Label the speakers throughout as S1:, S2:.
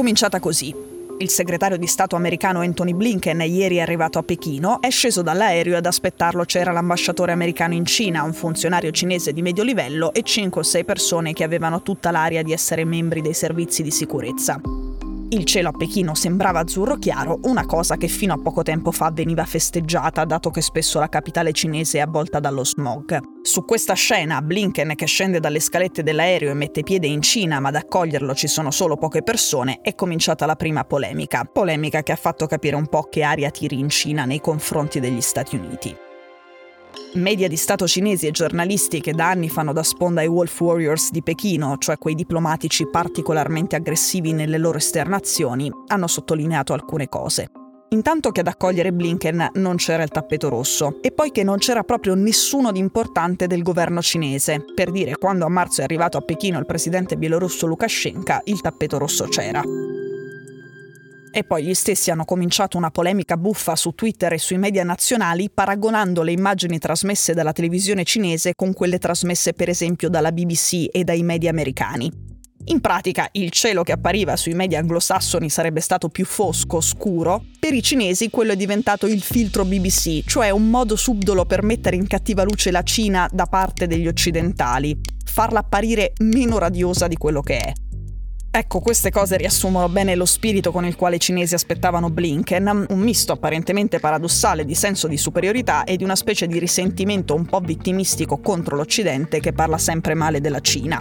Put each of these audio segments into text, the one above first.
S1: cominciata così. Il segretario di Stato americano Anthony Blinken, ieri arrivato a Pechino, è sceso dall'aereo ad aspettarlo c'era l'ambasciatore americano in Cina, un funzionario cinese di medio livello e 5 o 6 persone che avevano tutta l'aria di essere membri dei servizi di sicurezza. Il cielo a Pechino sembrava azzurro chiaro, una cosa che fino a poco tempo fa veniva festeggiata, dato che spesso la capitale cinese è avvolta dallo smog. Su questa scena, Blinken che scende dalle scalette dell'aereo e mette piede in Cina, ma ad accoglierlo ci sono solo poche persone, è cominciata la prima polemica. Polemica che ha fatto capire un po' che aria tiri in Cina nei confronti degli Stati Uniti. Media di Stato cinesi e giornalisti che da anni fanno da sponda ai Wolf Warriors di Pechino, cioè quei diplomatici particolarmente aggressivi nelle loro esternazioni, hanno sottolineato alcune cose. Intanto che ad accogliere Blinken non c'era il tappeto rosso e poi che non c'era proprio nessuno di importante del governo cinese. Per dire, quando a marzo è arrivato a Pechino il presidente bielorusso Lukashenko, il tappeto rosso c'era. E poi gli stessi hanno cominciato una polemica buffa su Twitter e sui media nazionali paragonando le immagini trasmesse dalla televisione cinese con quelle trasmesse per esempio dalla BBC e dai media americani. In pratica il cielo che appariva sui media anglosassoni sarebbe stato più fosco, scuro, per i cinesi quello è diventato il filtro BBC, cioè un modo subdolo per mettere in cattiva luce la Cina da parte degli occidentali, farla apparire meno radiosa di quello che è. Ecco, queste cose riassumono bene lo spirito con il quale i cinesi aspettavano Blinken, un misto apparentemente paradossale di senso di superiorità e di una specie di risentimento un po' vittimistico contro l'Occidente che parla sempre male della Cina.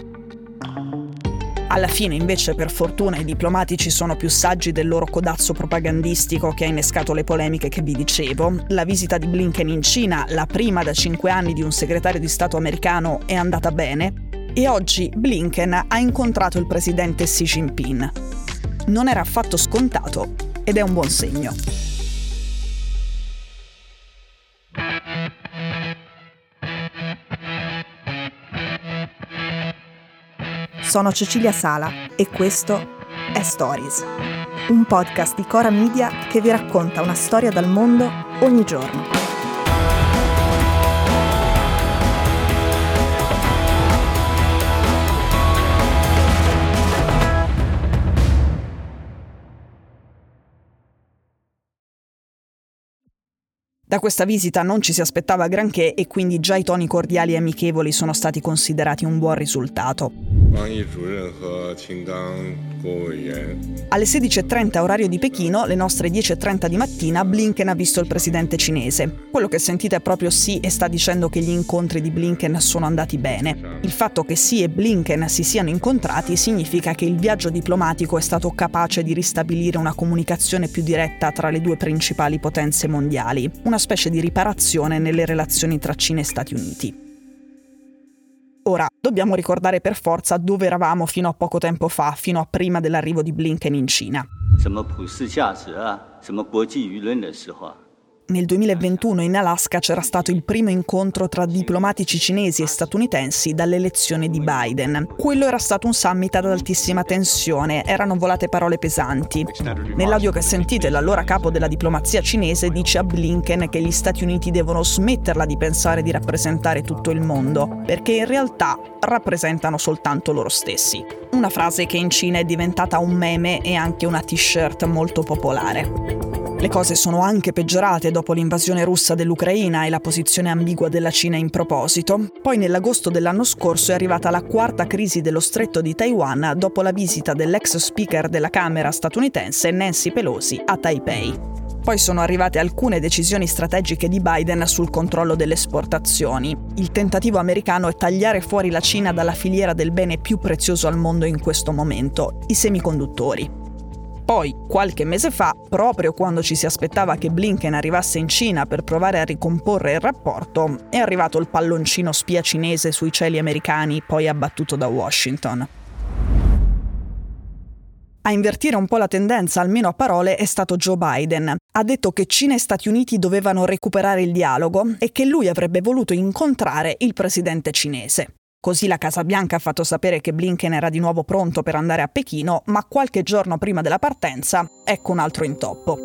S1: Alla fine, invece, per fortuna, i diplomatici sono più saggi del loro codazzo propagandistico che ha innescato le polemiche che vi dicevo. La visita di Blinken in Cina, la prima da cinque anni di un segretario di Stato americano, è andata bene e oggi Blinken ha incontrato il presidente Xi Jinping. Non era affatto scontato ed è un buon segno. Sono Cecilia Sala e questo è Stories, un podcast di Cora Media che vi racconta una storia dal mondo ogni giorno. Da questa visita non ci si aspettava granché e quindi già i toni cordiali e amichevoli sono stati considerati un buon risultato. Alle 16.30 orario di Pechino, le nostre 10.30 di mattina, Blinken ha visto il presidente cinese. Quello che sentite è proprio sì e sta dicendo che gli incontri di Blinken sono andati bene. Il fatto che sì e Blinken si siano incontrati significa che il viaggio diplomatico è stato capace di ristabilire una comunicazione più diretta tra le due principali potenze mondiali, una specie di riparazione nelle relazioni tra Cina e Stati Uniti. Ora, dobbiamo ricordare per forza dove eravamo fino a poco tempo fa, fino a prima dell'arrivo di Blinken in Cina. 什么普世价值啊，什么国际舆论的时候啊。 Nel 2021 in Alaska c'era stato il primo incontro tra diplomatici cinesi e statunitensi dall'elezione di Biden. Quello era stato un summit ad altissima tensione, erano volate parole pesanti. Nell'audio che sentite l'allora capo della diplomazia cinese dice a Blinken che gli Stati Uniti devono smetterla di pensare di rappresentare tutto il mondo, perché in realtà rappresentano soltanto loro stessi. Una frase che in Cina è diventata un meme e anche una t-shirt molto popolare. Le cose sono anche peggiorate dopo l'invasione russa dell'Ucraina e la posizione ambigua della Cina in proposito. Poi nell'agosto dell'anno scorso è arrivata la quarta crisi dello stretto di Taiwan dopo la visita dell'ex speaker della Camera statunitense Nancy Pelosi a Taipei. Poi sono arrivate alcune decisioni strategiche di Biden sul controllo delle esportazioni. Il tentativo americano è tagliare fuori la Cina dalla filiera del bene più prezioso al mondo in questo momento, i semiconduttori. Poi, qualche mese fa, proprio quando ci si aspettava che Blinken arrivasse in Cina per provare a ricomporre il rapporto, è arrivato il palloncino spia cinese sui cieli americani, poi abbattuto da Washington. A invertire un po' la tendenza, almeno a parole, è stato Joe Biden. Ha detto che Cina e Stati Uniti dovevano recuperare il dialogo e che lui avrebbe voluto incontrare il presidente cinese. Così la Casa Bianca ha fatto sapere che Blinken era di nuovo pronto per andare a Pechino, ma qualche giorno prima della partenza, ecco un altro intoppo.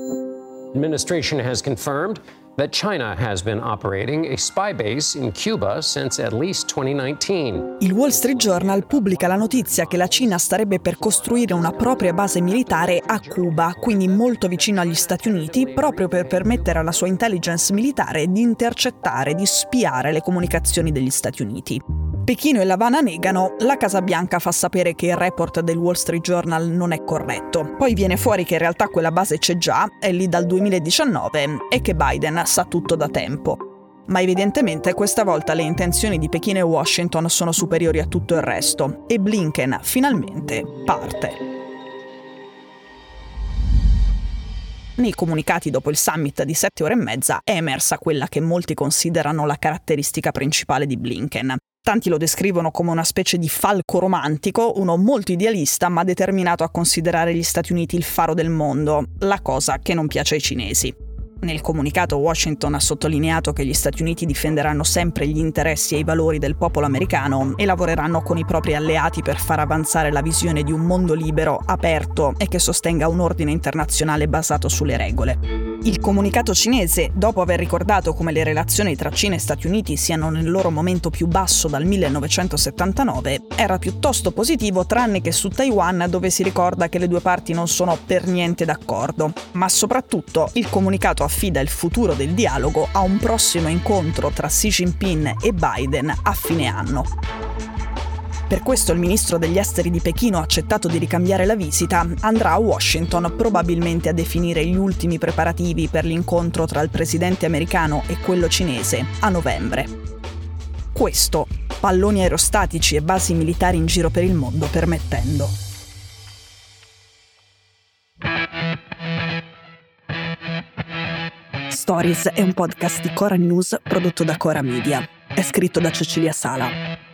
S1: Administration has confirmed
S2: that China has been operating a spy base in Cuba since at least 2019.
S1: Il Wall Street Journal pubblica la notizia che la Cina starebbe per costruire una propria base militare a Cuba, quindi molto vicino agli Stati Uniti, proprio per permettere alla sua intelligence militare di intercettare, di spiare le comunicazioni degli Stati Uniti. Pechino e L'Havana negano, la Casa Bianca fa sapere che il report del Wall Street Journal non è corretto. Poi viene fuori che in realtà quella base c'è già, è lì dal 2019 e che Biden sa tutto da tempo. Ma evidentemente questa volta le intenzioni di Pechino e Washington sono superiori a tutto il resto e Blinken finalmente parte. Nei comunicati dopo il summit di sette ore e mezza è emersa quella che molti considerano la caratteristica principale di Blinken, Tanti lo descrivono come una specie di falco romantico, uno molto idealista ma determinato a considerare gli Stati Uniti il faro del mondo, la cosa che non piace ai cinesi. Nel comunicato Washington ha sottolineato che gli Stati Uniti difenderanno sempre gli interessi e i valori del popolo americano e lavoreranno con i propri alleati per far avanzare la visione di un mondo libero, aperto e che sostenga un ordine internazionale basato sulle regole. Il comunicato cinese, dopo aver ricordato come le relazioni tra Cina e Stati Uniti siano nel loro momento più basso dal 1979, era piuttosto positivo tranne che su Taiwan dove si ricorda che le due parti non sono per niente d'accordo. Ma soprattutto il comunicato affida il futuro del dialogo a un prossimo incontro tra Xi Jinping e Biden a fine anno. Per questo il ministro degli esteri di Pechino ha accettato di ricambiare la visita, andrà a Washington probabilmente a definire gli ultimi preparativi per l'incontro tra il presidente americano e quello cinese a novembre. Questo, palloni aerostatici e basi militari in giro per il mondo permettendo. Stories è un podcast di Cora News prodotto da Cora Media. È scritto da Cecilia Sala.